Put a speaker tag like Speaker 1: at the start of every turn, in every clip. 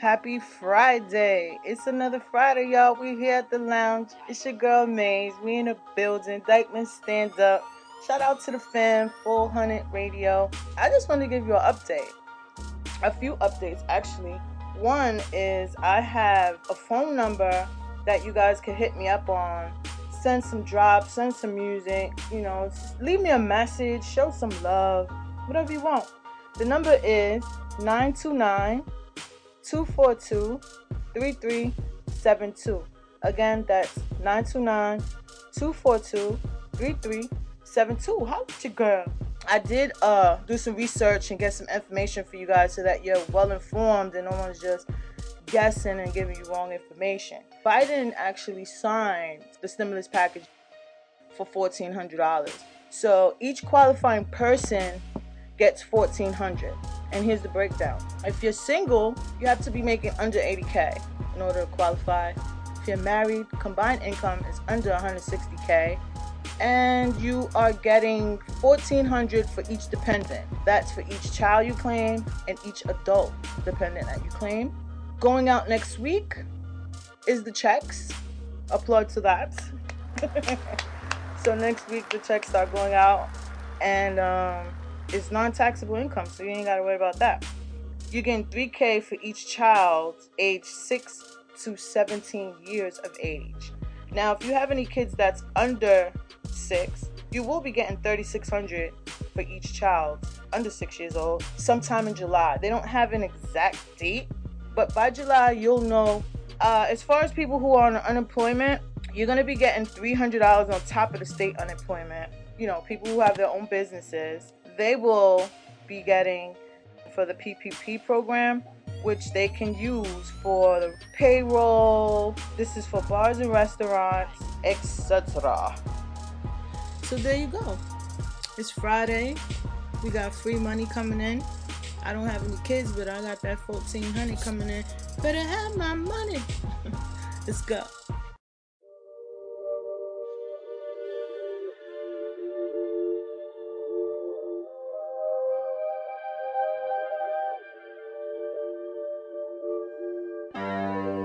Speaker 1: Happy Friday. It's another Friday, y'all. We here at the lounge. It's your girl Maze. We in the building. Dykeman stands up. Shout out to the fam, Full Hundred Radio. I just want to give you an update. A few updates, actually. One is I have a phone number that you guys can hit me up on. Send some drops, send some music, you know, leave me a message, show some love, whatever you want. The number is 929 242 3372. Again, that's 929 242 3372. How about your girl? I did uh do some research and get some information for you guys so that you're well informed and no one's just guessing and giving you wrong information. Biden actually signed the stimulus package for $1,400. So each qualifying person gets 1400 and here's the breakdown. If you're single you have to be making under 80k in order to qualify. If you're married combined income is under 160k and you are getting 1400 for each dependent. That's for each child you claim and each adult dependent that you claim. Going out next week is the checks. Applaud to that. So next week the checks start going out and um, it's non-taxable income, so you ain't gotta worry about that. You're getting 3K for each child age 6 to 17 years of age. Now, if you have any kids that's under 6, you will be getting 3600 for each child under 6 years old sometime in July. They don't have an exact date, but by July you'll know uh, as far as people who are on unemployment, you're going to be getting $300 on top of the state unemployment. You know, people who have their own businesses they will be getting for the PPP program, which they can use for the payroll. This is for bars and restaurants, etc. So there you go. It's Friday. We got free money coming in. I don't have any kids, but I got that 1400 coming in. Better have my money. Let's go.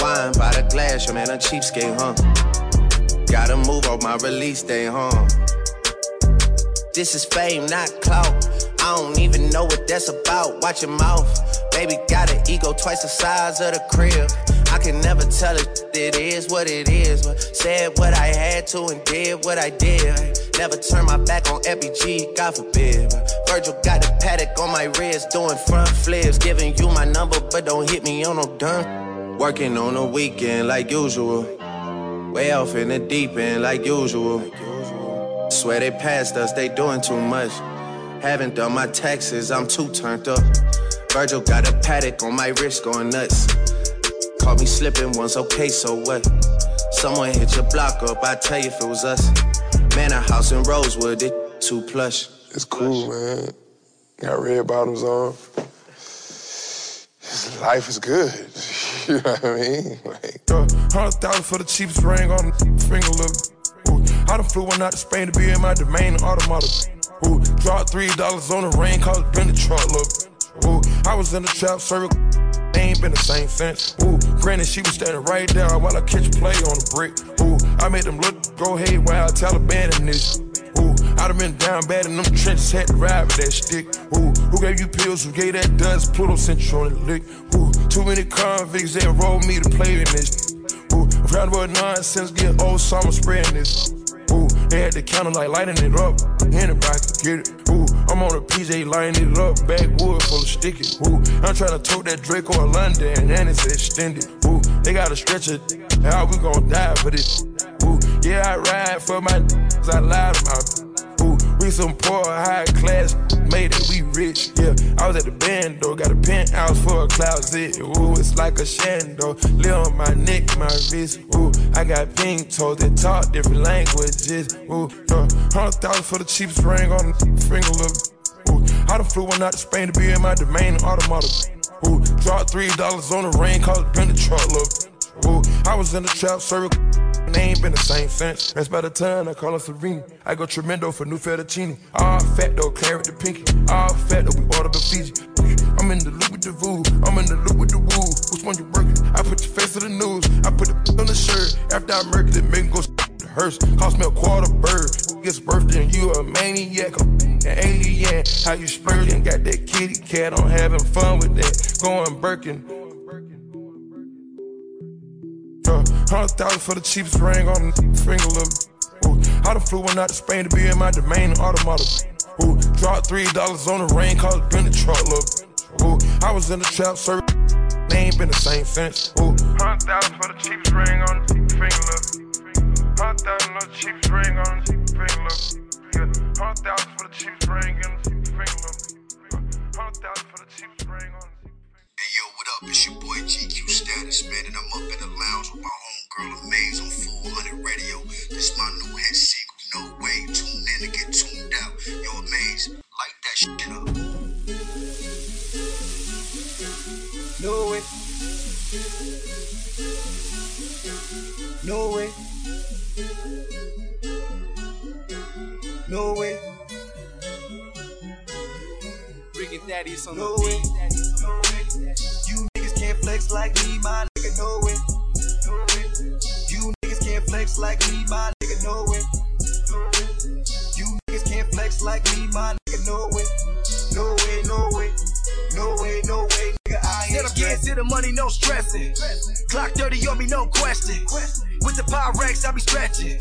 Speaker 2: Wine by the glass, your man a cheapskate, huh? Gotta move on my release day, huh? This is fame, not clout. I don't even know what that's about. Watch your mouth. Baby got an ego twice the size of the crib. I can never tell it, it is what it is. But said what I had to and did what I did. Never turn my back on FBG, God forbid. Virgil got a Patek on my wrist, doing front flips. Giving you my number, but don't hit me on no done. Working on a weekend like usual. Way off in the deep end like usual. Swear they passed us, they doing too much. Haven't done my taxes, I'm too turned up. Virgil got a Patek on my wrist going nuts. Caught me slipping once, okay, so what? Someone hit your block up, I tell you if it was us. Man, a house in Rosewood, it too plush.
Speaker 3: It's cool, man. Got red bottoms on. Life is good. you know what I mean? Like,
Speaker 4: uh, hundred thousand for the cheapest ring on the finger, look. Ooh, I done flew one out to Spain to be in my domain automata. Ooh, dropped three dollars on the rain, cause it been the truck, look. Ooh, I was in the trap circle, ain't been the same since. Ooh, granted, she was standing right there while I catch play on the brick. Ooh, I made them look, go hey, while I Taliban in this. Ooh, I done been down bad in them trenches, had to ride with that stick. Ooh, who gave you pills? Who gave that dust? Pluto the lick. Ooh, too many convicts that roll me to play in this. Ooh, round about nonsense, get old summer spreading this. Ooh, they had the counter like lighting it up. Anybody could get it. Ooh, I'm on a PJ lighting it up. Backwood full of sticky. Ooh, I'm trying to tote that Draco in London and it's extended. Ooh, they got a stretcher. How we gon' die for this? Ooh, yeah, I ride for my. I lied about. Ooh, we some poor, high class, made it, we rich, yeah. I was at the band, though, got a penthouse for a closet. Ooh, it's like a shando. Live on my neck, my wrist. Ooh, I got pink toes that talk different languages. Ooh, uh, hundred thousand for the cheapest ring on the finger, look. Ooh, I done flew one out to Spain to be in my domain automata. Ooh, dropped three dollars on the rain, called it been the truck, look. Ooh, I was in the trap circle. They ain't been the same since. That's by the time I call her Serena. I go tremendo for new fettuccine. All fat though, claret the pinky. All fat though, we order the Fiji. I'm in the loop with the voo. I'm in the loop with the woo. Which one you working? I put your face to the news. I put the on the shirt. After I murdered it, make go the hearse. Cost me a quarter bird. Who gets birthday and you a maniac. An alien. How you splurging? Got that kitty cat. I'm having fun with that. Going Birkin. Hundred thousand for the cheapest ring on the finger, look. Ooh, I done flew one out to Spain to be in my domain automata. Ooh, dropped three dollars on the rain, cause it been the truck, look. Ooh, I was in the trap, sir. They ain't been the same since. Ooh, hundred thousand for the cheapest ring on the finger, look. Hundred thousand for the cheapest ring on the finger, look. Yeah, hundred thousand for the cheapest ring on the finger, look. Hundred thousand for the cheapest ring on the
Speaker 5: Hey yo, what up? It's your boy GQ Status, man, and I'm up in the lounge with my homegirl Amaze on 400 Radio. This my new hit single, No Way. Tune in to get tuned out. Yo, Amaze, light that shit up.
Speaker 6: No way. No way. No way.
Speaker 7: Rick and Thaddeus on
Speaker 6: No
Speaker 7: the
Speaker 6: way.
Speaker 7: beat.
Speaker 6: No way. You niggas can't flex like me, my nigga. No way. Can't flex like me, my nigga. No way. You niggas can't flex like me, my nigga. No way. No way. No way. No way. No way, nigga. I ain't
Speaker 8: I'm getting to the money, no stressing. Clock 30 on me, no question. With the Pyrex, I be stretching.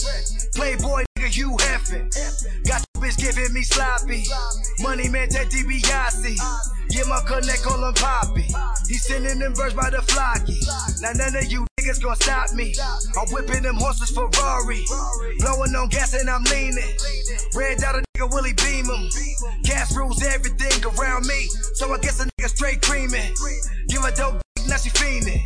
Speaker 8: Playboy, nigga, you heffing. Got your bitch giving me sloppy. Money man, that DiBiase. Get my connect, call him Poppy. He sending them birds by the flocky. Now none of you niggas gonna stop me. I'm whipping them horses Ferrari. Blowing on gas and I'm leaning. Red dot a nigga Willie beam him. Gas rules everything around me. So I guess a nigga straight creaming. Give a dope now she fiending.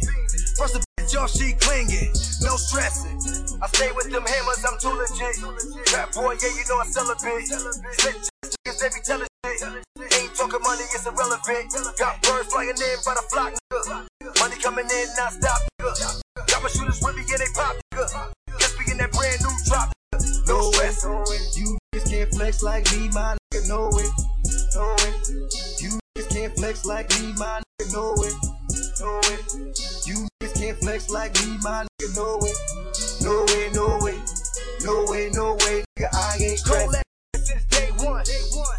Speaker 8: First a bitch off, she clinging. No stressing. I stay with them hammers, I'm too legit. Trap boy, yeah, you know I sell a bit. Niggas, they be telling. Ain't talking money, it's irrelevant. Got birds flying in by the flock, nigga. Money coming in, non stop, nigga. Got my shooters with me, yeah, they pop, nigga. Just be in that brand new drop, nigga. No
Speaker 6: No way. You niggas can't flex like me, my nigga. No way. No way. You niggas can't flex like me, my nigga. No way. No way. You niggas can't flex like me, my nigga. No way. No way. No way. No way. No way, nigga. I ain't stressed.
Speaker 8: Day one.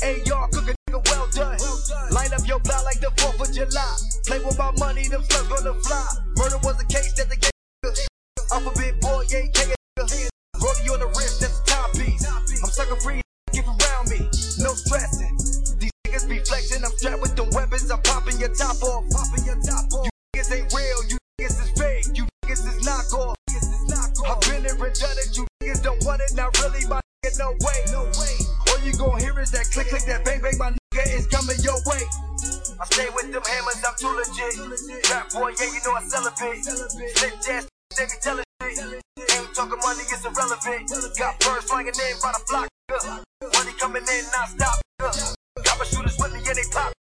Speaker 8: Hey, y'all cook a nigga well done. Line up your block like the 4th of July. Play with my money, them slugs gonna fly. Murder was a case that the game Alphabet boy, yeah, nigga. Rollie on the wrist, that's a timepiece. I'm sucker free, keep around me. No stressing. These niggas be flexing, I'm strapped with them weapons. I'm popping your top off. Popping your top off. You niggas ain't real, you niggas is fake. You niggas is knockoff. I've been there and done it, you niggas don't want it, not really, my nigga, no way. No way. All you gon' hear is that click, click, that bang, bang, my nigga is coming your way. I stay with them hammers, I'm too legit. Trap boy, yeah, you know I sell a bit. Slick jazz, they be telling shit. Ain't talking money, it's irrelevant. Got birds flying in by the block. Money coming in, non stop, nigga. Got my shooters with me, yeah, they pop.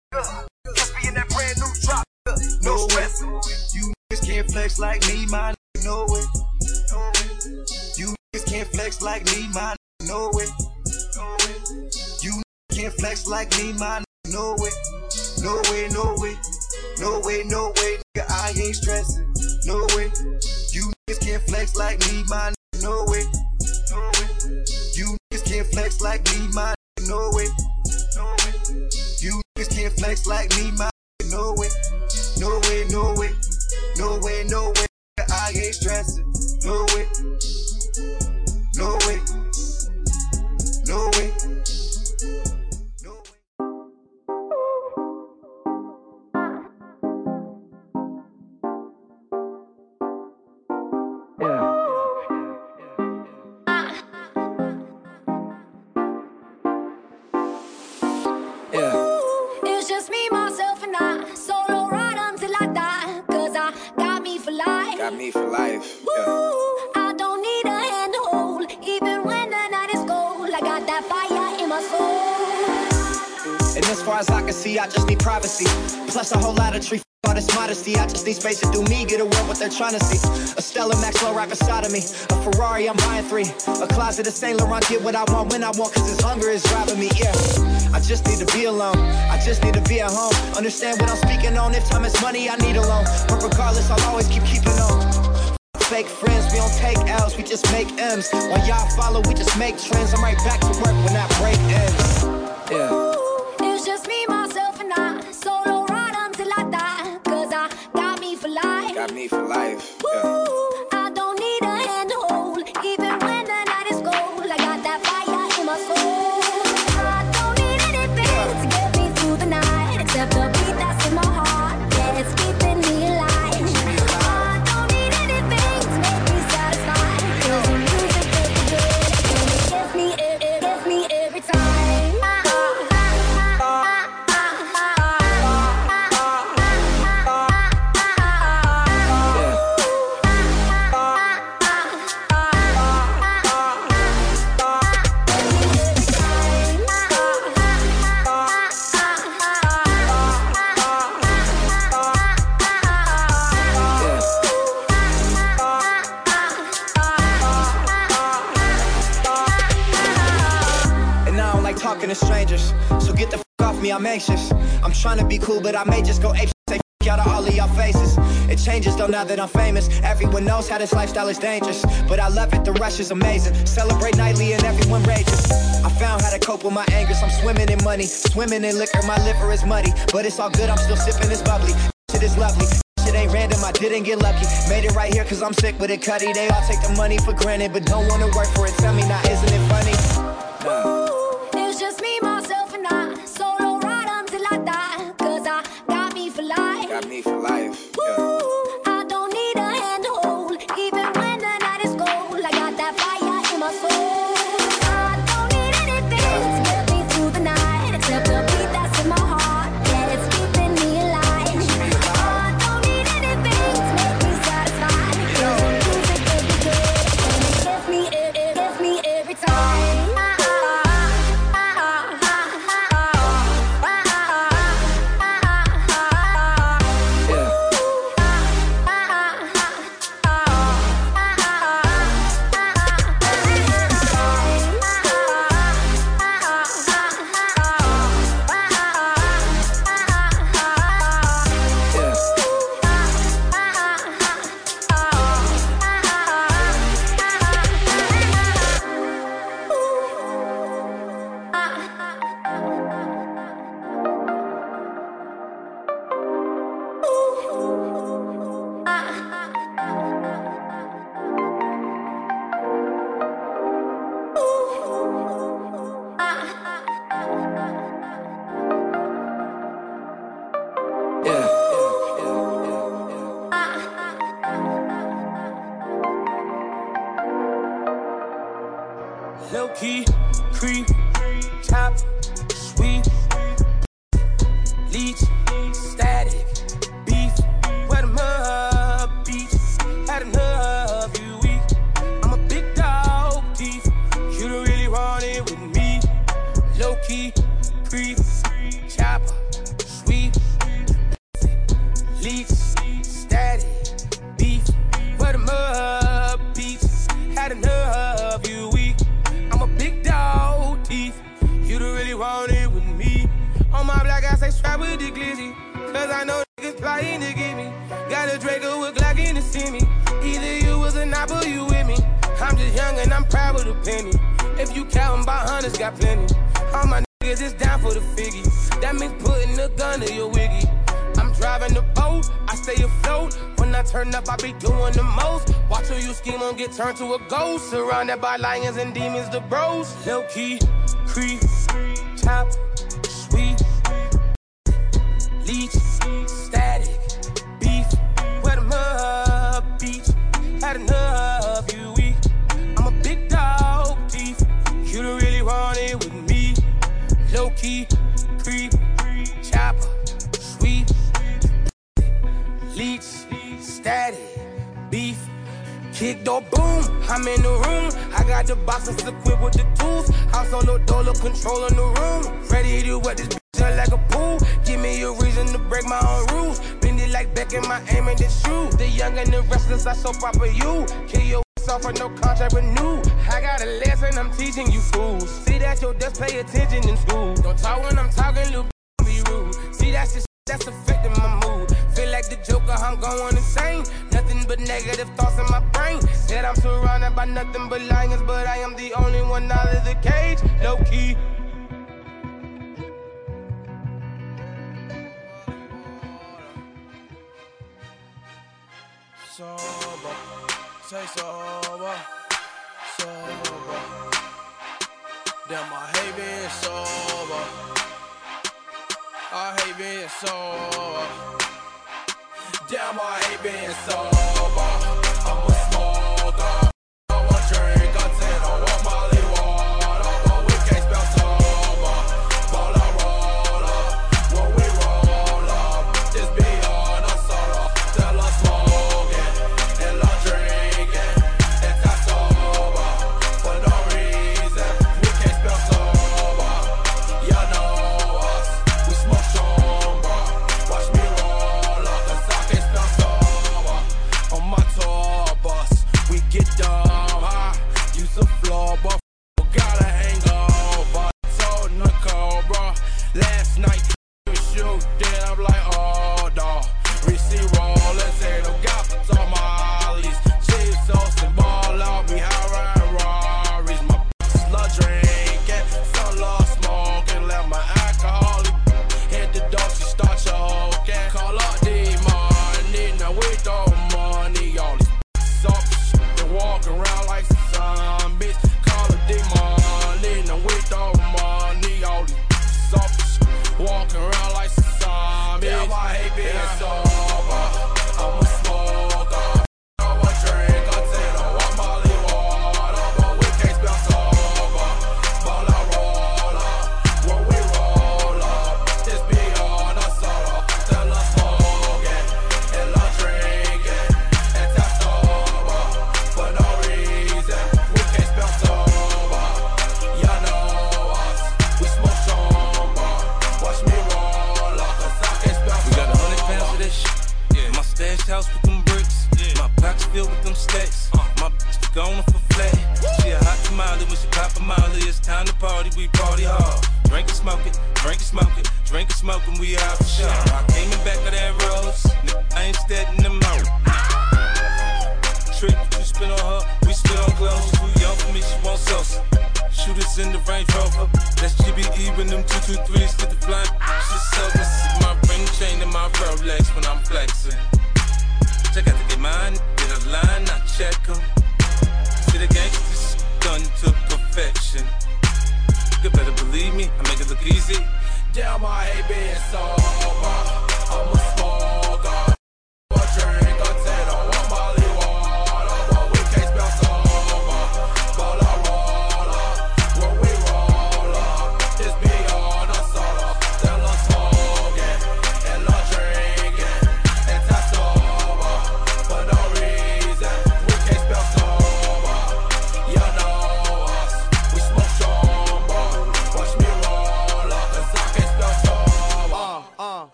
Speaker 8: Just be in that brand new drop. No stress.
Speaker 6: You niggas can't flex like me, my nigga. No way. You niggas can't flex like me, my nigga. No way. You can't flex like me, my. No way. No way, no way. No way, no way, nigga. I ain't stressing. No way. You niggas can't flex like me, my. No way. No way. You niggas can't flex like me, my. No way. No way. You niggas can't flex like me, my trying to see. A Stella Maxwell right beside of me. A Ferrari, I'm buying three. A closet of Saint Laurent, get what I want when I want, cause this hunger is driving me, yeah. I just need to be alone. I just need to be at home. Understand what I'm speaking on. If time is money, I need a loan. But regardless, I'll always keep keeping on. Fake friends, we don't take L's, we just make M's. While y'all follow, we just make trends. I'm right back to work when that break ends. Yeah. Trying to be cool, but I may just go ape. Say f out of all of y'all faces. It changes though now that I'm famous. Everyone knows how this lifestyle is dangerous. But I love it, the rush is amazing. Celebrate nightly and everyone rages. I found how to cope with my anger. I'm swimming in money, swimming in liquor. My liver is muddy, but it's all good. I'm still sipping this bubbly. Shit is lovely. Shit ain't random, I didn't get lucky. Made it right here cause I'm sick with it, cutty. They all take the money for granted, but don't wanna work for it. Tell me now, isn't it funny?
Speaker 9: Lions and demons, the bros. Low key, creep, top, sweet, leech, static, beef, wet 'em up, beach. Had enough, you weak. I'm a big dog. You don't really want it with me. Low key,
Speaker 10: Kick door boom, I'm in the room. I got the boxes equipped with the tools. House on the dollar, controlling the room. Ready to wet this bitch like a pool. Give me a reason to break my own rules. Bend it like back in my aim and it's true. The young and the restless, I so proper you. Kill your off for no contract renew. I got a lesson I'm teaching you fools. See that your desk pay attention in school. Don't talk when I'm talking, little be rude. See that's just that's affecting my mood like the Joker, I'm going insane. Nothing but negative thoughts in my brain. Said I'm surrounded by nothing but lions, but I am the only one out of the cage. Low key.
Speaker 11: Sober, say sober, sober. Damn, I hate being sober. I hate being sober. Damn, I
Speaker 10: ain't been so.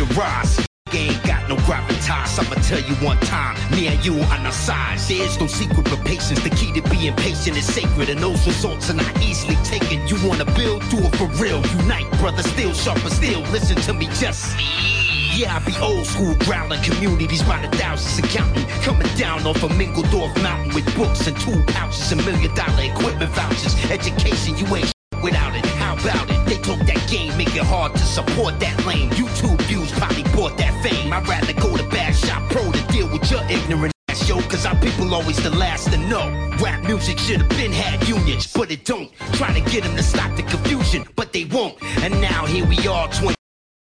Speaker 12: Your.
Speaker 13: Ain't got no gravitas. I'ma tell you one time, me and you on our side. There's no secret but patience. The key to being patient is sacred, and those results are not easily taken. You wanna build, do it for real. Unite, brother, still sharper, still. Listen to me, just. Yeah, I be old school, growling communities by the thousands and counting. Coming down off of Mingledorf Mountain with books and two pouches and million dollar equipment vouchers. Education, you ain't They talk that game, make it hard to support that lane. YouTube views probably bought that fame. I'd rather go to Bad Shop Pro to deal with your ignorant ass, yo. Cause our people always the last to know. Rap music should have been had unions, but it don't. Try to get them to stop the confusion, but they won't. And now here we are, 20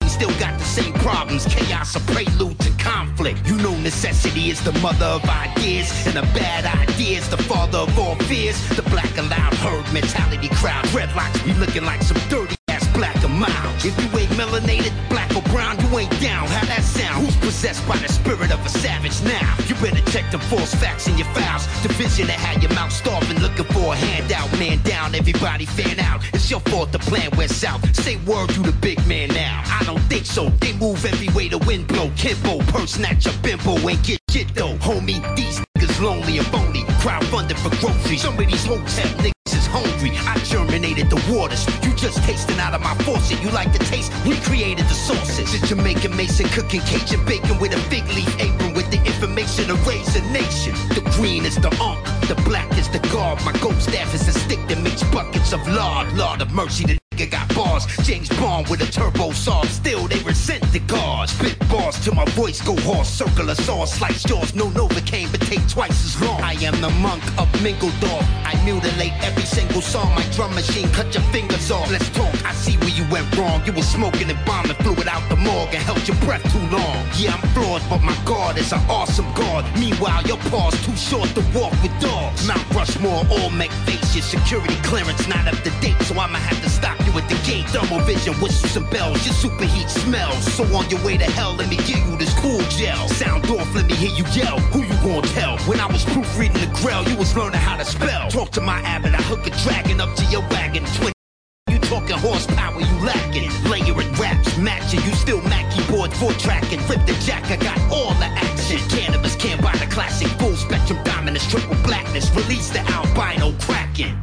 Speaker 13: still got the same problems. Chaos a prelude to conflict. You know necessity is the mother of ideas, and a bad idea is the father of all fears. The black and loud herd mentality crowd. Dreadlocks be looking like some dirty black and mild. If you ain't melanated, black or brown, you ain't down. How that sound? Who's possessed by the spirit of a savage now? You better check the false facts in your files. Division that had your mouth starving, looking for a handout. Man down, everybody fan out. It's your fault the plan went south. Say word to the big man now. I don't think so. They move every way the wind blow. Kimbo, purse snatch a bimbo, ain't get shit though. Homie, these niggas lonely and phony. Crowdfunded for groceries. Some of these hotel niggas hungry. I germinated the waters. You just tasting out of my faucet. You like the taste? We created the sauces. The Jamaican Mason cooking Cajun bacon with a fig leaf apron with the information to raise a nation. The green is the unk, the black is the guard. My gold staff is a stick that makes buckets of lard. Lord of mercy, nigga got bars. James Bond with a turbo saw. Still they resent the guards. Spit bars till my voice go hoarse. Circular saw, slice jaws. No Novocaine, but take twice as long. I am the monk of Mingledorf. I mutilate every single song. My drum machine cut your fingers off. Let's talk. I see where you went wrong. You was smoking and bombing fluid out the morgue and held your breath too long. Yeah, I'm flawed, but my God is an awesome God. Meanwhile, your paws too short to walk with dogs. Mount Rushmore, all make faces. Security clearance not up to date, so I'ma have to stop you at the gate. Thermal vision, whistles and bells. Your superheat smells. So on your way to hell, let me give you this cool gel. Sound off, let me hear you yell. Who you gonna tell? When I was proofreading the grail, you was learning how to spell. Talk to my abbot, I hook a dragon up to your wagon. Twin you talking horsepower, you lacking. Layering raps, matching. You still Mackie board for tracking. Flip the jack, I got all the action. Cannabis can't buy the classic. Full spectrum dominance, triple blackness. Release the albino kraken.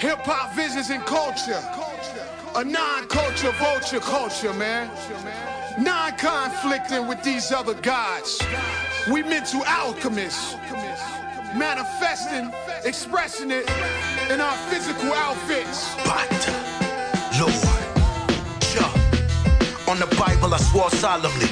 Speaker 14: Hip hop visions and culture. A non culture vulture culture, man. Non conflicting with these other gods. We mental alchemists. Manifesting, expressing it in our physical outfits.
Speaker 15: Lord, yeah. On the Bible, I swore solemnly.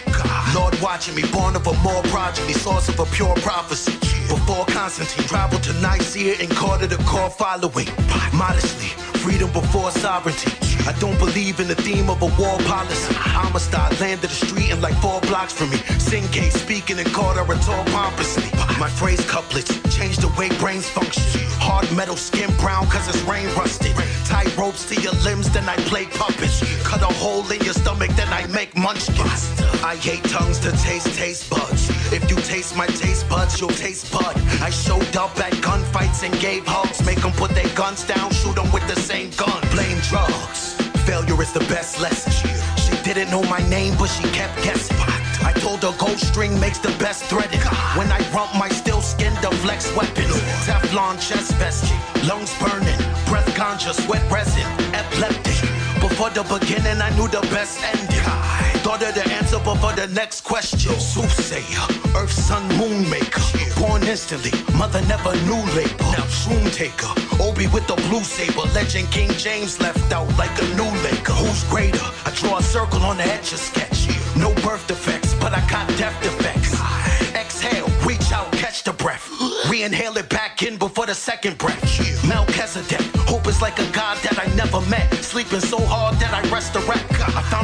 Speaker 15: Lord watching me, born of a more progeny, source of a pure prophecy. Before Constantine traveled to Nicaea and it a core following. Modestly, freedom before sovereignty. I don't believe in the theme of a war policy. Amistad landed the street and like four blocks from me. Singay speaking and called her a pompously. My phrase couplets change the way brains function. Hard metal skin brown cause it's rain rusted. Tie ropes to your limbs, then I play puppets. Cut a hole in your stomach, then I make munchkins. I hate tongues to taste taste buds. If you taste my taste buds, you'll taste bud. I showed up at gunfights and gave hugs. Make them put their guns down, shoot them with the same gun. Blame drugs. Failure is the best lesson. She didn't know my name, but she kept guessing. I told her gold string makes the best threaded. When I rump my still skin, the flex weapons. Teflon chest vest, lungs burning, breath ganja, sweat resin, epileptic. Before the beginning, I knew the best ending. Thought of the answer before the next question. Soothsayer, earth, sun, moon maker. Born instantly, mother never knew labor. Now shroom taker, Obi with the blue saber. Legend King James left out like a new Laker. Who's greater? I draw a circle on the edge of sketch. No birth defects, but I got death defects. Exhale, reach out, catch the breath. Re-inhale it back in before the second breath. Melchizedek, hope is like a god that I never met. Sleeping so hard that I resurrect. I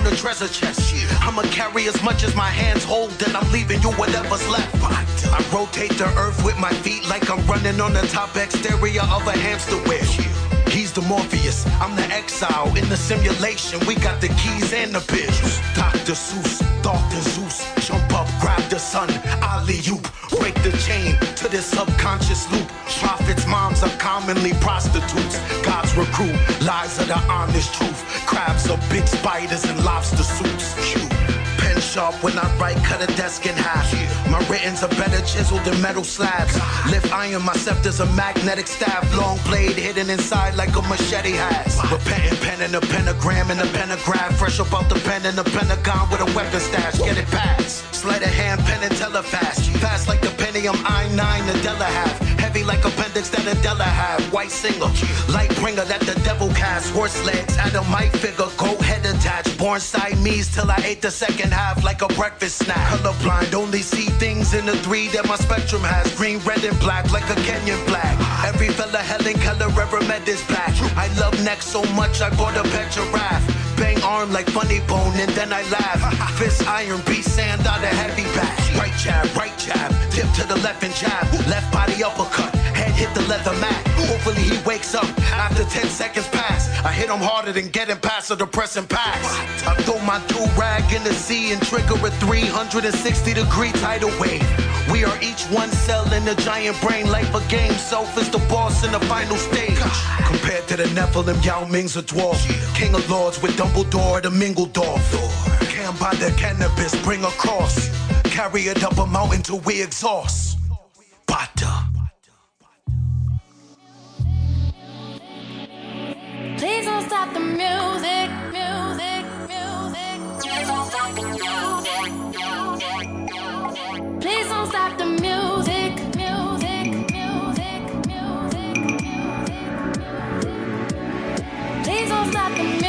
Speaker 15: a treasure chest. I'ma carry as much as my hands hold, and I'm leaving you whatever's left. I rotate the earth with my feet like I'm running on the top exterior of a hamster wheel. He's the Morpheus, I'm the exile in the simulation. We got the keys and the pills. Dr. Seuss, Dr. Zeus, jump up, grab the sun, Ali Oop, break the chain to this subconscious loop. Prophets, moms, are commonly prostitutes. God's recruit, lies are the honest truth. Crabs are big spiders and lobster suits. Cute. Pen sharp when I write, cut a desk in half. My written's are better chiseled than metal slabs. Lift iron, my scepter's a magnetic staff. Long blade hidden inside like a machete has. Repentant pen and a pentagram and a pentagram. Fresh up out the pen in the pentagon with a weapon stash. Get it past. Sleight of hand, pen and telefast. Fast like the Pentium i9, the Della half. Heavy like appendix that Adela have. White single, light bringer that the devil cast. Horse legs, had a mic figure, goat head attached. Born Siamese till I ate the second half like a breakfast snack. Colorblind, only see things in the three that my spectrum has. Green, red, and black like a Kenyan flag. Every fella Helen Keller ever met is black. I love neck so much I bought a pet giraffe. Bang arm like funny bone and then I laugh. Fist iron, beat sand out a heavy back. Right jab, right jab, tip to the left and jab. Left body uppercut, head hit the leather mat. Hopefully he wakes up after 10 seconds pass. I hit him harder than getting past a depressing pass. I throw my do rag in the sea and trigger a 360 degree tidal wave. We are each one cell in a giant brain. Life a game, self is the boss in the final stage. Compared to the Nephilim, Yao Ming's a dwarf. King of lords with Dumbledore, the Mingledorf. Can't buy the cannabis, bring a cross. Carry it up a mountain till we exhaust. Bata.
Speaker 16: Please don't stop the music, music, music. Please don't stop the music. Please don't stop the music, music, music, music, music. Please don't stop the music,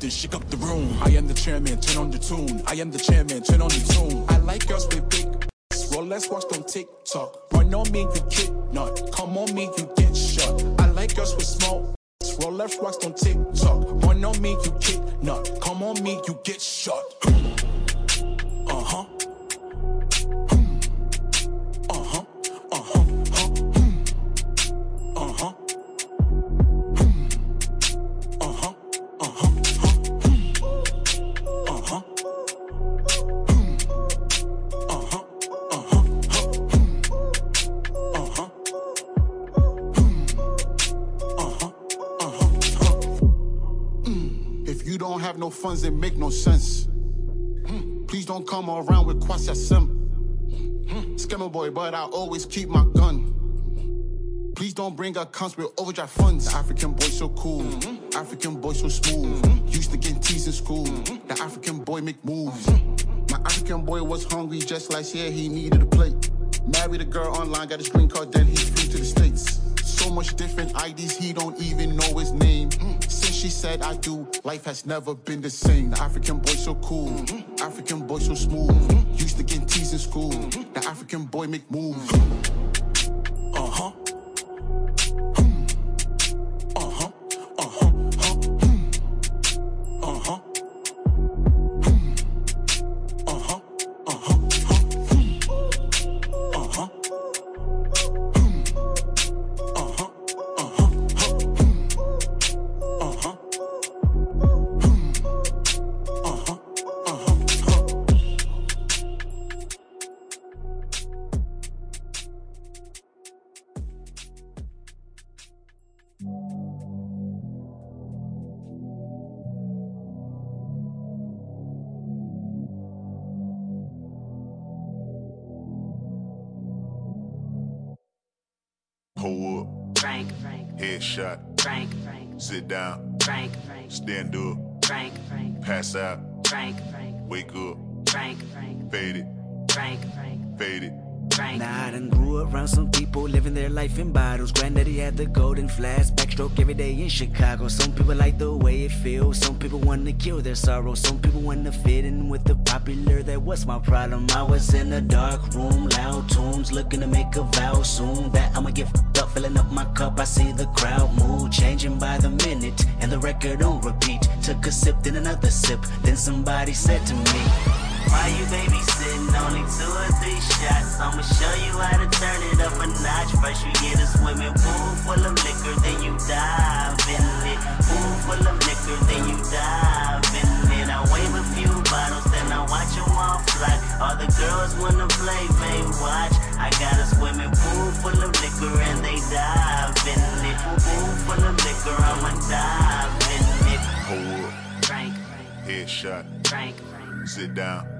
Speaker 17: Building, shake up the room. I am the chairman, turn on the tune. I am the chairman, turn on the tune.
Speaker 18: But I always keep my gun. Please don't bring accounts with overdraft funds. The African boy so cool. African boy so smooth. Used to get teased in school. The African boy make moves. My African boy was hungry just like yeah, he needed a plate. Married a girl online, got his green card, then he flew to the States. So much different IDs, he don't even know his name. Since she said I do, life has never been the same. The African boy so cool, African boy so smooth. Used to get teased in school. The African boy make moves.
Speaker 19: Their sorrow. Some people want to fit in with the popular. That was my problem. I was in a dark room, loud tunes, looking to make a vow soon. That I'ma get up, filling up my cup. I see the crowd mood changing by the minute, and the record on repeat. Took a sip, then another sip. Then somebody said to me.
Speaker 20: Why you babysitting? Only two or three shots. I'ma show you how to turn it up a notch. First you get a swimming pool full of liquor, then you dive in it. Pool full of liquor, then you dive in it. I wave a few bottles, then I watch them all fly. All the girls wanna play, may watch. I got a swimming pool full of liquor and they dive in it. Pool full of liquor, I'ma dive in it.
Speaker 21: Hold up.
Speaker 20: Frank,
Speaker 21: Headshot.
Speaker 20: Frank,
Speaker 21: Sit down.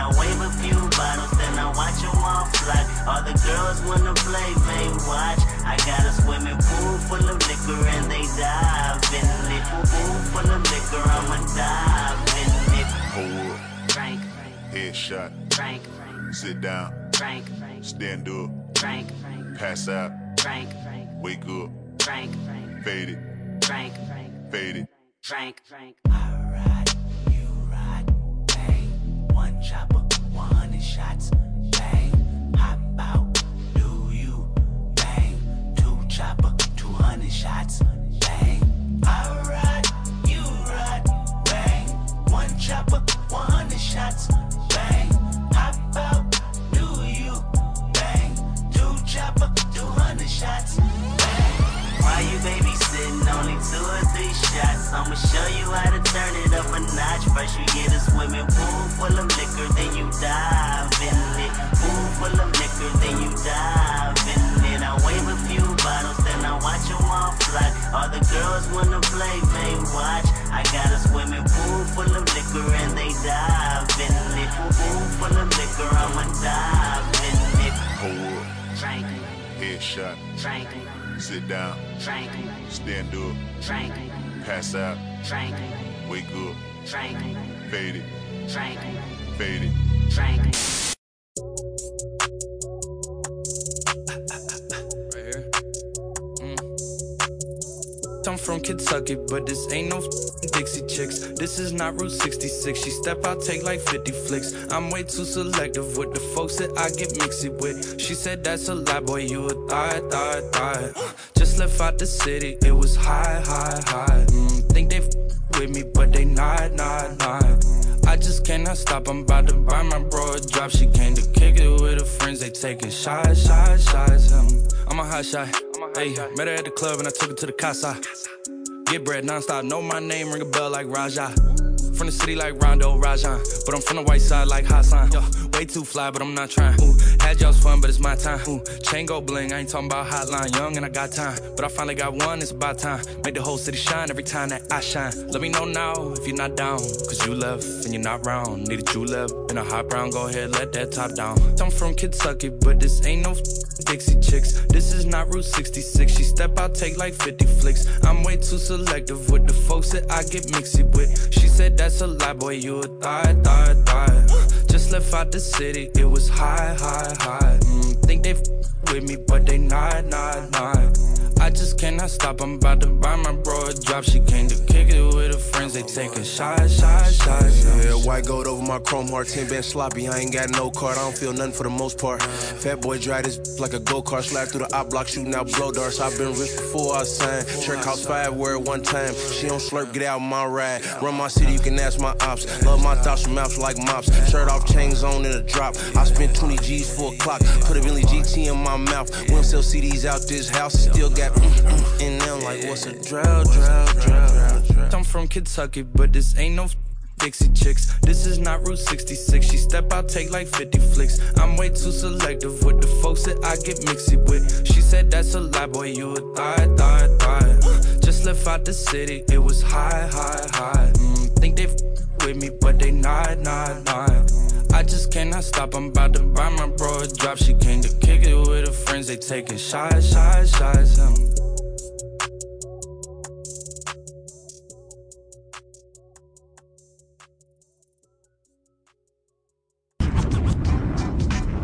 Speaker 20: I wave a few bottles, then I watch them all fly. All the girls wanna play, may watch. I got a swimming pool full of liquor and they dive in it. Pool full of liquor, I'ma dive in it.
Speaker 21: Hold up.
Speaker 20: Frank,
Speaker 21: Headshot.
Speaker 20: Frank,
Speaker 21: Sit down.
Speaker 20: Frank,
Speaker 21: Stand up.
Speaker 20: Frank,
Speaker 21: Pass out.
Speaker 20: Frank,
Speaker 21: Wake up.
Speaker 20: Frank, Frank,
Speaker 21: Fade it.
Speaker 20: Frank, Frank,
Speaker 21: Fade it.
Speaker 20: Frank, Frank.
Speaker 19: Chopper, 100 shots, bang. Hop out, do you, bang. Two chopper, 200 shots, bang. I ride, you ride, bang. One chopper, 100 shots,
Speaker 20: dive in it. Pool full of liquor, then you dive in it. I wave a few bottles, then I watch them all fly. All the girls wanna play, they watch. I got a swimming pool full of liquor and they dive in it. Pool full of liquor, I'ma dive in it.
Speaker 21: Hold up.
Speaker 20: Drinking,
Speaker 21: Headshot.
Speaker 20: drinking,
Speaker 21: Sit down.
Speaker 20: drinking,
Speaker 21: Stand up.
Speaker 20: drinking,
Speaker 21: Pass out.
Speaker 20: drinking,
Speaker 21: Wake up.
Speaker 20: drinking,
Speaker 21: Fade it.
Speaker 20: drinking,
Speaker 21: Fade
Speaker 22: here. Mm. I'm from Kentucky, but this ain't no Dixie chicks. This is not Route 66. She step out, take like 50 flicks. I'm way too selective with the folks that I get mixy with. She said that's a lie, boy, you a thigh, thigh, thigh. Just left out the city, it was high, high, high. Mm, think they f- with me, but they not, not, not. I just cannot stop. I'm about to buy my bro a drop. She came to kick it with her friends. They taking shots, shots, shots. Um, I'm a hot shot. Hey, met her at the club and I took her to the casa. Get bread nonstop. Know my name, ring a bell like Raja. From the city like Rondo Rajon. But I'm from the white side like Hassan. Yo, way too fly, but I'm not trying. Ooh, had y'all's fun, but it's my time. Ooh, chain go bling, I ain't talking about hotline. Young and I got time. But I finally got one, it's about time. Make the whole city shine every time that I shine. Let me know now if you're not down. Cause you left and you're not round. Need a left in a hot brown, go ahead, let that top down. I'm from Kentucky, but this ain't no Dixie chicks. This is not Route 66. She step out, take like 50 flicks. I'm way too selective with the folks that I get mixy with. She said that's a lie, boy, you a thigh, thigh, thigh. Just left out the city, it was high, high, high. Mm, think they f- with me, but they not, not, not. I just cannot stop. I'm about to buy my bro a drop. She came to kick it with her friends. They taking shots, shots, shots.
Speaker 2: Yeah, white gold over my chrome heart, 10 been sloppy. I ain't got no card, I don't feel nothing for the most part. Fat boy drive this like a go kart, slide through the op block, shooting out blow darts. I've been rich before I signed. Shirt cost five word one time. She don't slurp, get out my ride. Run my city, you can ask my ops. Love my thoughts from mouths like mops. Shirt off, chains on in a drop. I spent 20 G's for a clock. Put a Bentley GT in my mouth. We don't sell CDs out this house, still got mm, in them like what's a drought, drought, drought.
Speaker 22: I'm from Kentucky, but this ain't no Dixie chicks. This is not Route 66. She step out, take like 50 flicks. I'm way too selective with the folks that I get mixy with. She said that's a lie, boy, you a thigh, thigh, thigh. Just left out the city, it was high, high, high. Mm, think they f- with me, but they not, not, not. I just cannot stop. I'm about to buy my bro a drop. She came to kick it with her friends. They taking shots, shots, shots. Um,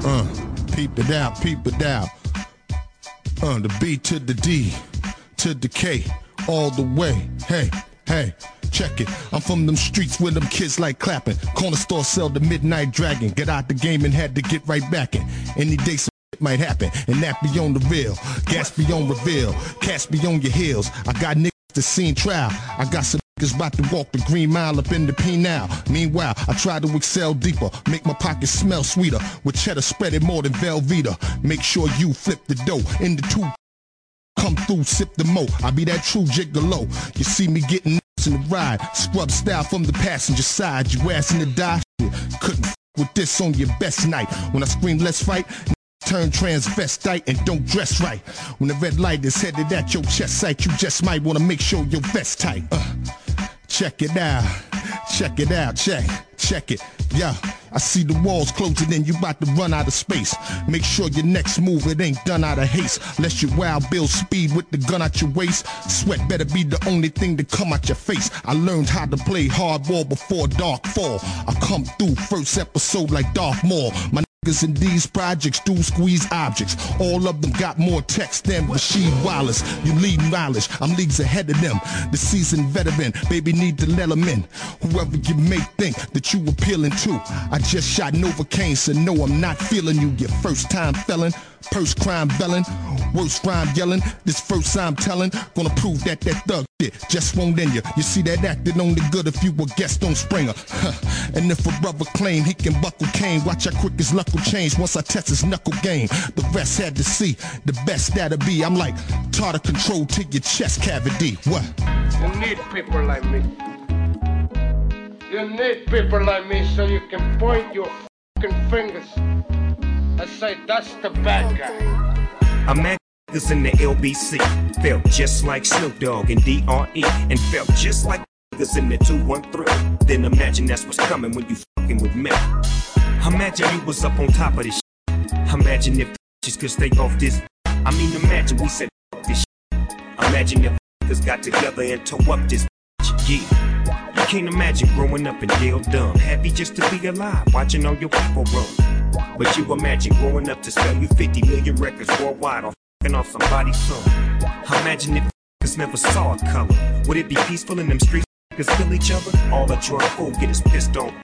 Speaker 14: Uh, peep it out, peep it out. Uh, the B to the D to the K, all the way. Hey, hey, check it. I'm from them streets where them kids like clapping. Corner store sell the midnight dragon. Get out the game and had to get right back in. Any day some might happen, and that be on the real. Gas be on reveal, cast be on your heels. I got niggas to seen trial. I got some niggas about to walk the green mile up in the P now. Meanwhile, I try to excel deeper, make my pockets smell sweeter. With cheddar spread it more than Velveeta. Make sure you flip the dough in the two. Come through, sip the mo. I be that true gigolo. You see me getting in the ride, scrub style from the passenger side. You ass in the die. Shit, Couldn't with this on your best night. When I scream, let's fight. Turn transvestite and don't dress right. When the red light is headed at your chest site, you just might wanna make sure your vest tight. Uh, check it out, check it out, check, check it. Yeah, I see the walls closing in, you about to run out of space. Make sure your next move, it ain't done out of haste. Lest you wild build speed with the gun out your waist. Sweat better be the only thing to come out your face. I learned how to play hardball before dark fall. I come through first episode like Darth Maul. My in these projects do squeeze objects. All of them got more text than Rasheed Wallace. You lead knowledge, I'm leagues ahead of them. The seasoned veteran, baby need to let 'em in. Whoever you may think that you appealing to. I just shot Novocaine, so no, I'm not feeling you. Your first time felon, purse crime belling, worst rhyme yelling. This first I'm telling, gonna prove that that thug shit just won't end you. You see that acting only good if you a guest on Springer. Huh. And if a brother claim he can buckle cane, watch how quick his knuckle change once I test his knuckle game. The rest had to see the best that'll be. I'm like tartar control to your chest cavity. What?
Speaker 23: You need people like me. You need people like me so you can point your fucking fingers and say that's the bad guy.
Speaker 24: I'm Imagine niggas in the LBC felt just like Snoop Dogg and DRE and felt just like niggas in the 213. Then imagine that's what's coming when you fucking with me. Imagine you was up on top of this shit. Imagine if just could stay off this. I mean, imagine we said this shit. Imagine if niggas got together and tore up this bitch. Yeah. Can't imagine growing up in jail dumb. Happy just to be alive, watching all your people run. But you imagine growing up to sell you 50 million records worldwide or fucking off somebody's son. Imagine if niggas never saw a color. Would it be peaceful in them streets? Niggas kill each other? All the drug fool get his pissed on.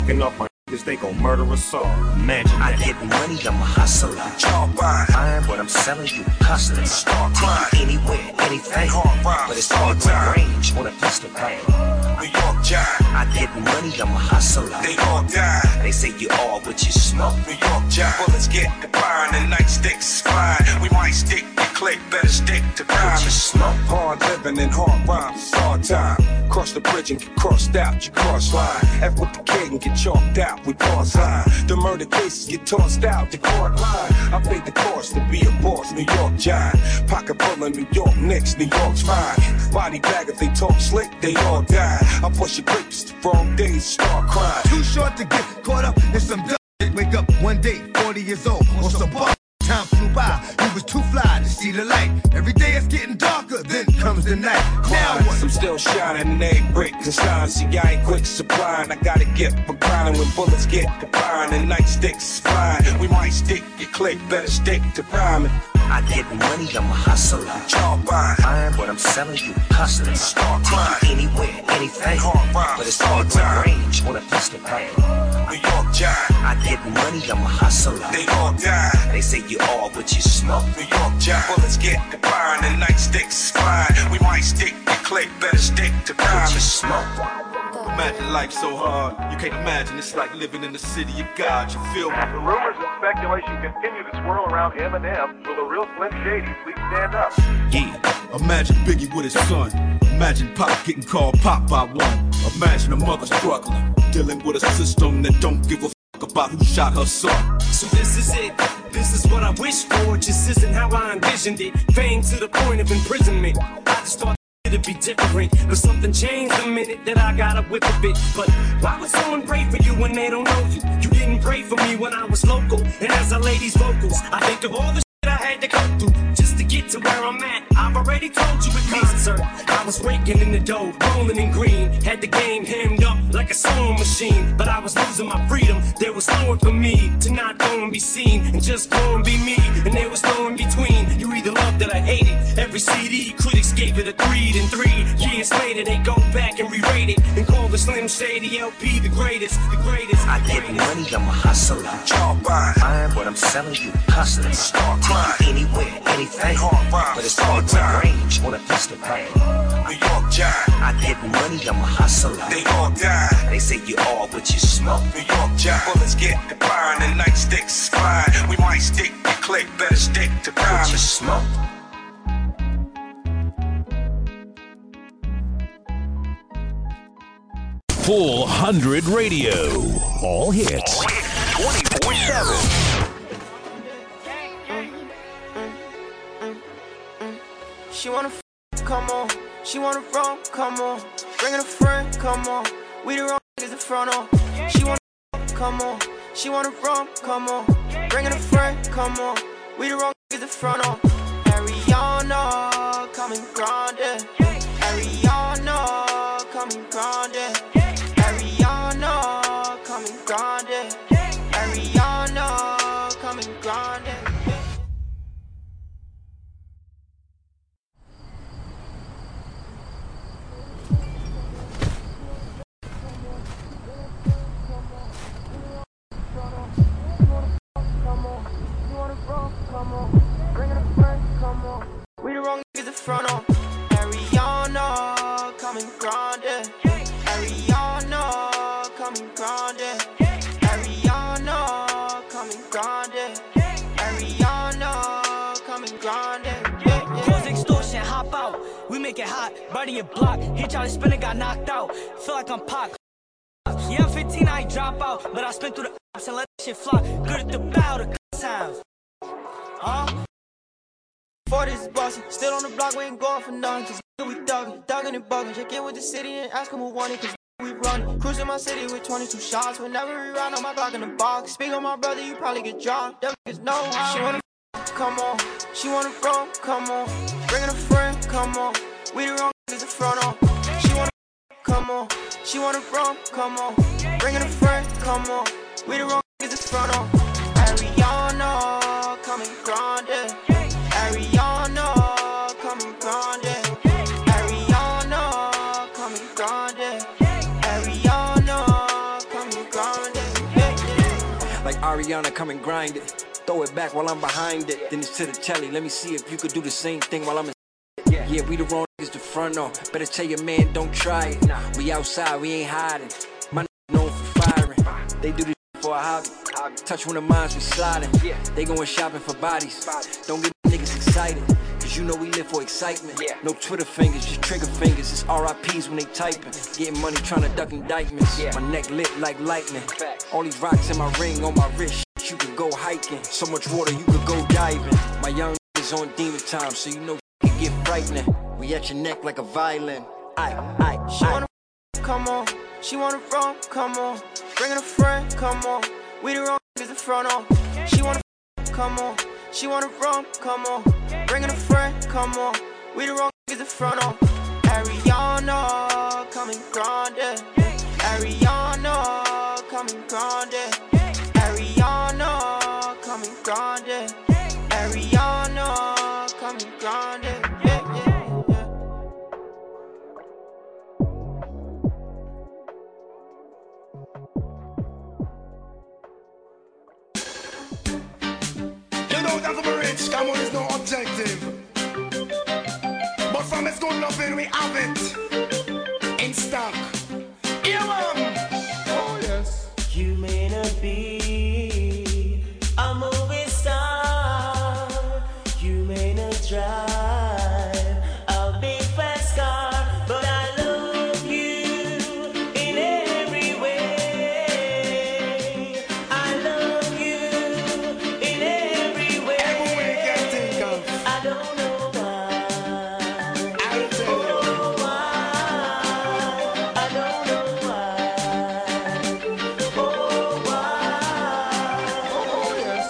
Speaker 24: Fucking off my niggas, they gon' murder us all. Imagine
Speaker 25: I
Speaker 24: that.
Speaker 25: get money, I'm a hustler. Jawbone. Fine, but I'm selling you custom. Start crime. Anywhere, anything. Hard. But it's all time. range on a pistol bang. New York Giant. I get money, I'm a hustler. They all die. They say you all what you smoke. New York Giant. Bullets get the fire and the nightsticks flying. We might stick the click, better stick to crime. What you smoke.
Speaker 26: Hard living and hard rhymes, hard time. Cross the bridge and get crossed out, you cross line. F with the kid and get chalked out, we pause line. The murder cases get tossed out, the court line. I paid the cost to be a boss, New York giant. Pocket full of New York Knicks, New York's fine. Body bag if they talk slick, they all die. I push your grapes, the wrong days, start crying.
Speaker 8: Too short to get caught up in some dumb. Wake up one day, 40 years old, on some bar. Time flew by, you was too fly to see the light. Every day it's getting darker, then comes the night. Now what?
Speaker 26: I'm still shining and they break the signs. See, I ain't quick supplying. I gotta get for grinding when bullets get to firing and nightsticks flying. We might stick your click, better stick to rhyming.
Speaker 25: I get money, I'm a hustler.
Speaker 26: Jawbone.
Speaker 25: Fine, but I'm selling you custom.
Speaker 26: Start crime.
Speaker 25: Anywhere, anything.
Speaker 26: Hard rhymes.
Speaker 25: But it's all
Speaker 26: time.
Speaker 25: range on a pistol bang.
Speaker 26: New York Giant.
Speaker 25: I get money, I'm a hustler.
Speaker 26: They all die.
Speaker 25: They say you all what you smoke.
Speaker 26: New York Giant. Bullets get the fire and the nightsticks flying. We might stick your click, better stick to rhyming.
Speaker 17: Imagine life so hard, you can't imagine it's like living in the city of God. You feel me?
Speaker 27: The rumors and speculation continue to swirl around Eminem. Will the real Slim Shady please stand up?
Speaker 17: Yeah. Imagine Biggie with his son. Imagine Pop getting called Pop by one. Imagine a mother struggling, dealing with a system that don't give a fuck about who shot her son.
Speaker 28: So this is it. This is what I wish for. Just isn't how I envisioned it. Fame to the point of imprisonment. I just thought it'd be different, but something changed the minute that I got up with a bit. But why would someone pray for you when they don't know you? You didn't pray for me when I was local, and as a these vocals, I think of all the had to go through just to get to where I'm at. I've already told you at concert. I was raking in the dough, rolling in green. Had the game hemmed up like a sewing machine. But I was losing my freedom. There was nowhere for me to not go and be seen and just go and be me. And there was no in between. You either loved it or hated. Every CD, critics gave it a three. Then three years later, they go back and re-rate it and call the Slim Shady LP the greatest, the greatest.
Speaker 25: I get money, I'm a hustler.
Speaker 26: Jawbone.
Speaker 25: Fine, but I'm selling you custom.
Speaker 26: Start crime.
Speaker 25: Anywhere, anything.
Speaker 26: Hard rhymes.
Speaker 25: But it's all
Speaker 26: time.
Speaker 25: range on a pistol bang.
Speaker 26: New York Giant.
Speaker 25: I get money, I'm a hustler.
Speaker 26: They all die.
Speaker 25: They say you all what you smoke.
Speaker 26: New York Giant. Bullets get the fire and the nightsticks flying. We might stick your click, better stick to
Speaker 25: What
Speaker 26: rhyming.
Speaker 25: you smoke.
Speaker 29: Full 100 Radio. All hits.
Speaker 27: 24 7.
Speaker 30: She wanna f- come on. She wanna run, come on. Bringing a friend, come on. We the wrong niggas in front on. She wanna f- come on. She wanna run, come on. Bringing a friend, come on. We the wrong niggas in front on. Ariana, coming grande. It's Frono. Ariana, coming grounded. Ariana, coming grounded. Ariana, coming grounded. Ariana, coming grounded.
Speaker 31: Cause extortion, hop out. We make it hot. Burning your block. Hit y'all, spinner got knocked out. Feel like I'm Pac. Yeah, I'm 15, I drop out. But I spin through the ups and let shit flop. Good at the bow, the times. Huh?
Speaker 30: For this bossy, still on the block, we ain't going for none. Cause we thuggin', thuggin' and buggin'. Check in with the city and ask 'em who want it. Cause we run. Cruising my city with 22 shots. Whenever we ride on my Glock in the box. Speak on my brother, you probably get dropped. Them niggas know how. She wanna f- come on. She wanna roll, come on. Bringin' a friend, come on. We the wrong niggas in front on. She wanna come on. She wanna roll, come on. Bringin' a friend, come on. We the wrong niggas in front on. Ariana, coming grande.
Speaker 32: Like Ariana, come and grind it. Throw it back while I'm behind it. Then it's to the telly. Let me see if you could do the same thing while I'm in. Yeah, yeah we the wrong niggas to front on. Better tell your man, don't try it. Nah. We outside, we ain't hiding. My niggas known for firing. They do this for a hobby. Touch one of mine, we sliding. They going shopping for bodies. Don't get niggas excited. Cause you know we live for excitement. No Twitter fingers, just trigger fingers. It's RIPs when they typing. Getting money trying to duck indictments. My neck lit like lightning. All these rocks in my ring, on my wrist. You could go hiking. So much water, you could go diving. My young is on demon time, so you know it get frightening. We at your neck like a violin. I, I,
Speaker 30: She wanna come on. She wanna roll, come on. Bringing a friend, come on. We the wrong niggas in front on. She wanna come on. She wanna roll, come on. Bringing a friend, come on. We the wrong niggas in front on. Ariana, coming grande.
Speaker 33: That for rich, come on, is no objective. But from its good loving, we have it in stock.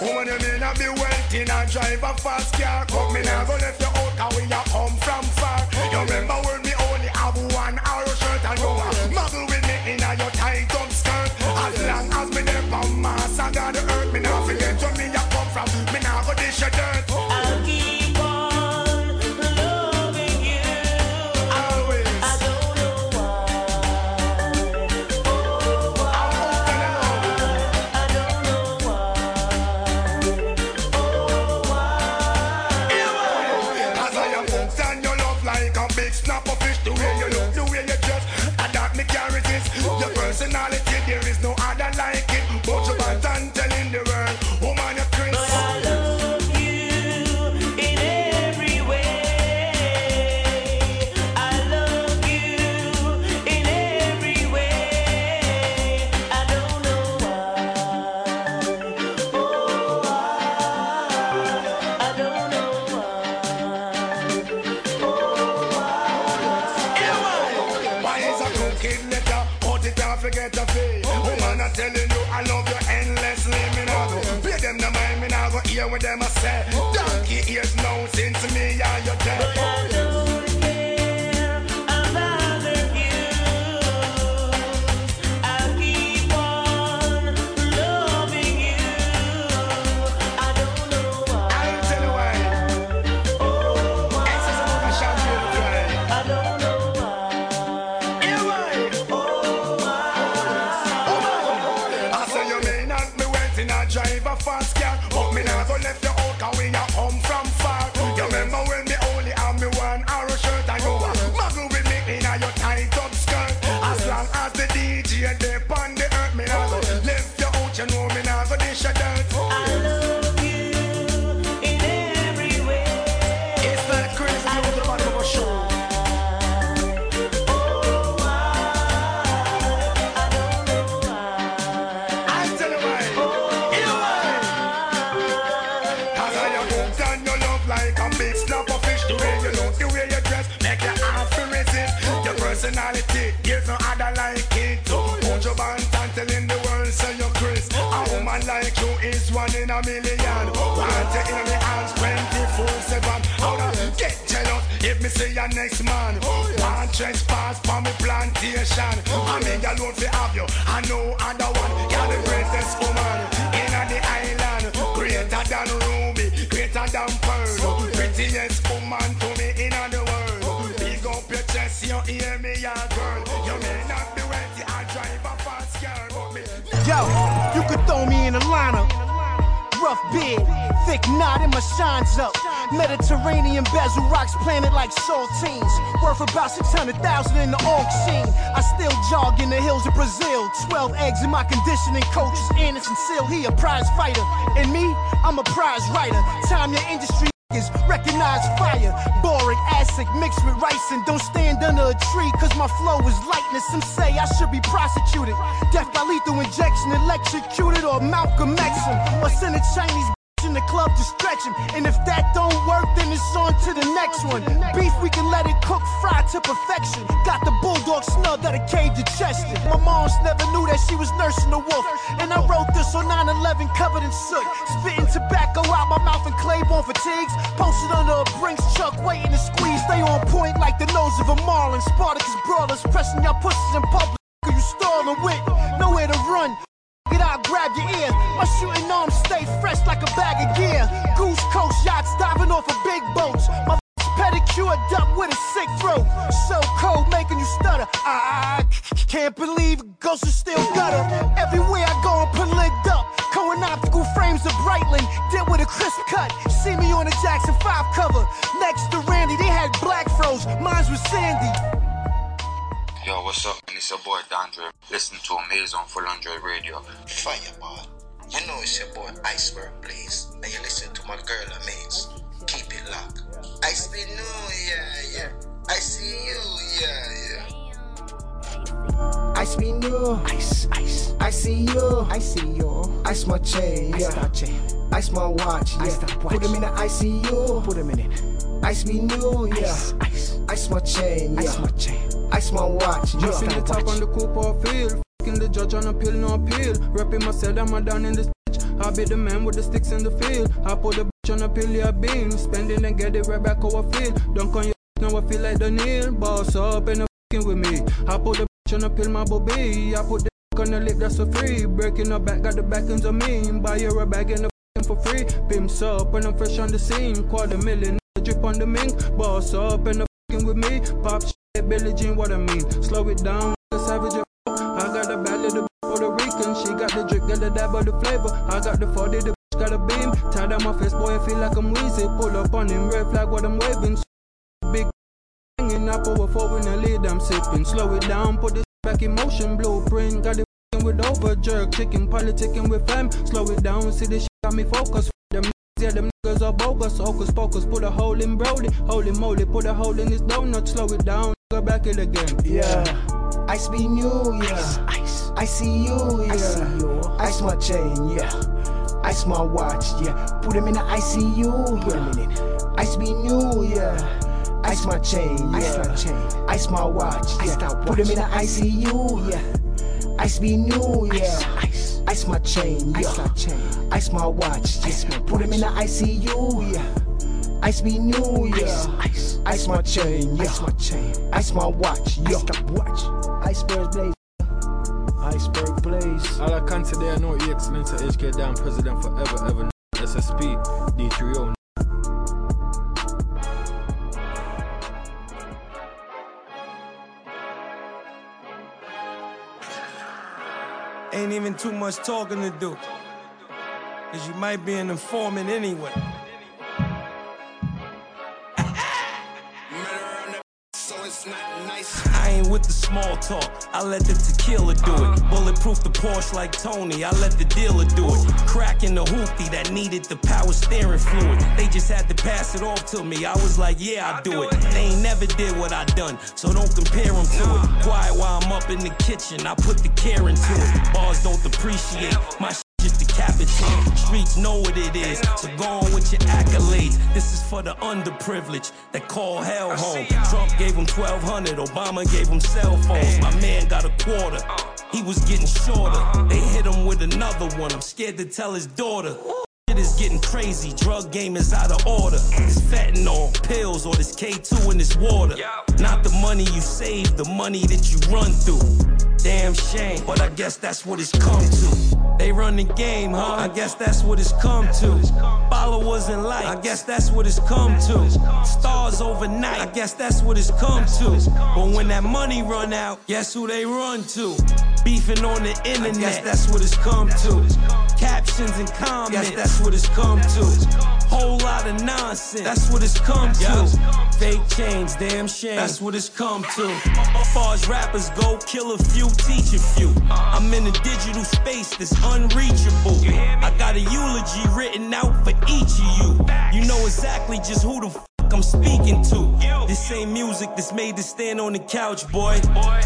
Speaker 33: Woman, you may not be wealthy, not drive a fast car. But me now go left you out, cause we a come from far. You remember when me only have one arrow shirt and you a muggle with me in a your tight up skirt. As long as me Mars and God the earth, me now forget where me a come from. Me go dish your dirt. Go hear like it. Hold your band and telling the world, say you're Chris. A woman like you is one in a million. Want you in the hands 24 7. How to get jealous if me see your next man. Want trespass from me plantation. I mean, alone fi have you. I know other one. You're the greatest woman in the island. Greater than Ruby, greater than Pearl. Prettiest woman to me in the world. Big up your chest, you hear me, ya girl. You
Speaker 34: Yo, you could throw me in a lineup. Rough beard, thick knot, and my shines up. Mediterranean bezel rocks planted like saltines. Worth about 600,000 in the auction. I still jog in the hills of Brazil. 12 eggs in my conditioning coach is Anderson Silva. He a prize fighter. And me, I'm a prize writer. Time your industry recognize fire. Boric acid mixed with rice and don't stand under a tree cause my flow is lightness. Some say I should be prosecuted. Death by lethal injection, electrocuted, or Malcolm X. Or send a Chinese in the club to stretch him. And if that don't work, then it's on to the next one. Beef, we can let it cook, fry to perfection. Got the bulldog snub that a cave to Chester. My mom's never knew that she was nursing a wolf. And I wrote this on 9 11 covered in soot. Spitting tobacco out my mouth and Claiborne fatigues. Posted under a Brinks truck, waiting to squeeze. Stay on point like the nose of a marlin. Spartacus brawlers pressing your pussies in public. You stalling with nowhere to run. Out, grab your ear. My shooting arms stay fresh like a bag of gear. Goose Coast yachts diving off of big boats. My pedicured up with a sick throat. So cold, making you stutter. I can't believe ghosts are still gutter. Everywhere I go, I'm put up. Cohen optical frames of Brightland, did with a crisp cut. See me on a Jackson 5 cover. Next to Randy, they had black froze. Mine's was Sandy.
Speaker 35: Yo, what's up? man? It's your boy Dandre. Listen to Amazing Full Android Radio.
Speaker 5: Fireball. You know it's your boy Iceberg Blaze, and you listen to my girl Amaze. Keep it locked. I see new, yeah, yeah. I see you, yeah, yeah.
Speaker 29: Ice me new, ice, ice. I see you, I see you. Ice my chain, yeah. Ice my chain. Ice my watch, yeah. Ice that watch. Put him in the ICU, put him in it. Ice me new, yeah. Ice, ice. Ice my chain, yeah. Ice my chain. Ice my watch, yeah.
Speaker 36: Just the top on the Cooper field. Fucking the judge on appeal, no appeal. Rapping myself, I'm a down in this bitch. I be the man with the sticks in the field. I put the bitch on a pill, yeah, beam. Spending and get it right back how I feel. Dunk on your now I feel like the Neil. Boss up and fucking with me. I put the bitch on a pill, my bobby. I put the on the lip, that's a free. Breaking up back, got the back ends of me. Buy you a bag and the for free. Pimps up when I'm fresh on the scene. Quarter million, drip on the mink. Boss up and the with me. Pop shit, Billie Jean, what I mean. Slow it down, savage. I got the belly, the Puerto Rican. She got the drip, got the dab of the flavor. I got the 40, the got a beam. Tied on my face, boy, I feel like I'm wheezy. Pull up on him, red flag, what I'm waving. Hanging up over four in the lid, I'm sipping. Slow it down, put this back in motion. Blueprint, got it with over jerk. Chicken, politicking with fam. Slow it down, see this shit got me focused. Them yeah, them niggas are bogus. Hocus pocus, put a hole in Brody. Holy moly, put a hole in his donut. Slow it down, go back it again.
Speaker 29: Yeah. Ice be new, yeah. Ice, I see you, yeah. I see you. Ice my chain, yeah. Ice my watch, yeah. Put him in the ICU, yeah. Ice be new, yeah. Ice my chain, yeah. Ice my chain. Ice my watch, yeah. Put him in the ICU, yeah. Ice be new, yeah. Ice, ice my chain, yeah. Ice my chain. Ice my watch, yeah. Put him in the ICU, yeah. Ice be new, yeah. Ice, ice, my chain, yeah. Ice my chain. Ice my watch, yeah. Ice watch. Iceberg blaze.
Speaker 36: Iceberg Blaze. All I can today, I know Your Excellency HK Down President forever, ever. SSP, D30.
Speaker 22: Ain't even too much talking to do. Cause you might be an informant anyway. I ain't with the small talk, I let the tequila do it. Bulletproof the Porsche like Tony, I let the dealer do it. Cracking the hoopty that needed the power steering fluid. They just had to pass it off to me, I was like, yeah, I do it. They ain't never did what I done, so don't compare them to it. Quiet while I'm up in the kitchen, I put the care into it. Bars don't depreciate, my decapitate. Streets know what it is, so go on with your accolades. This is for the underprivileged that call hell home. Trump gave him 1200, Obama gave him cell phones. My man got a quarter. He was getting shorter. They hit him with another one. I'm scared to tell his daughter. Shit is getting crazy. Drug game is out of order. It's fentanyl, pills, or this K2 in this water. Not the money you save, the money that you run through. Damn shame, but I guess that's what it's come to. They run the game, huh? I guess that's what it's come to. Followers and likes, I guess that's what it's come to. Stars overnight, I guess that's what it's come to. But when that money run out, guess who they run to? Beefing on the internet, I guess that's what it's come to. Captions and comments, guess that's what it's come to. Whole lot of nonsense, that's what it's come to. Fake chains, damn shame, that's what it's come to. As far as rappers go, kill a few, teach a few. Uh-huh. I'm in a digital space that's unreachable. I got a eulogy written out for each of you. You know exactly just who the f- I'm speaking to. This ain't music that's made to stand on the couch, boy.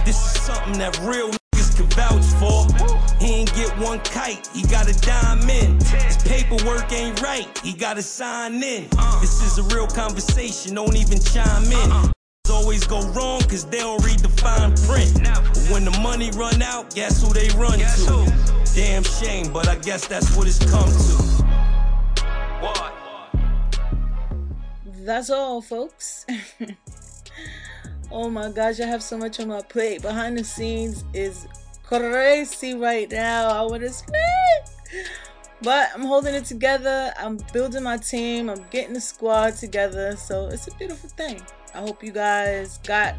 Speaker 22: This is something that real niggas can vouch for. He ain't get one kite, he got a dime in. His paperwork ain't right, he gotta sign in. This is a real conversation, don't even chime in. Always go wrong cause they don't read the fine print. But when the money run out, guess who they run to? Damn shame, but I guess that's what it's come to.
Speaker 1: That's all, folks. oh my gosh, I have so much on my plate. Behind the scenes is crazy right now. I want to speak. But I'm holding it together. I'm building my team. I'm getting the squad together. So it's a beautiful thing. I hope you guys got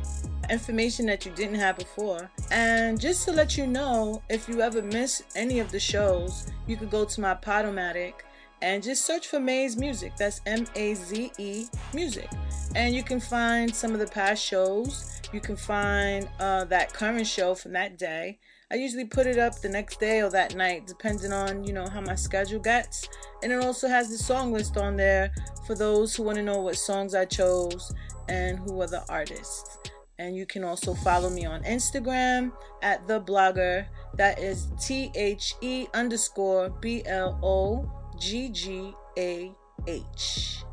Speaker 1: information that you didn't have before. And just to let you know, if you ever miss any of the shows, you could go to my Podomatic and just search for Maze Music. That's M A Z E Music. And you can find some of the past shows. You can find uh, that current show from that day. I usually put it up the next day or that night, depending on you know how my schedule gets. And it also has the song list on there for those who want to know what songs I chose and who are the artists. And you can also follow me on Instagram at the blogger. That is T H E underscore B L O G G A H.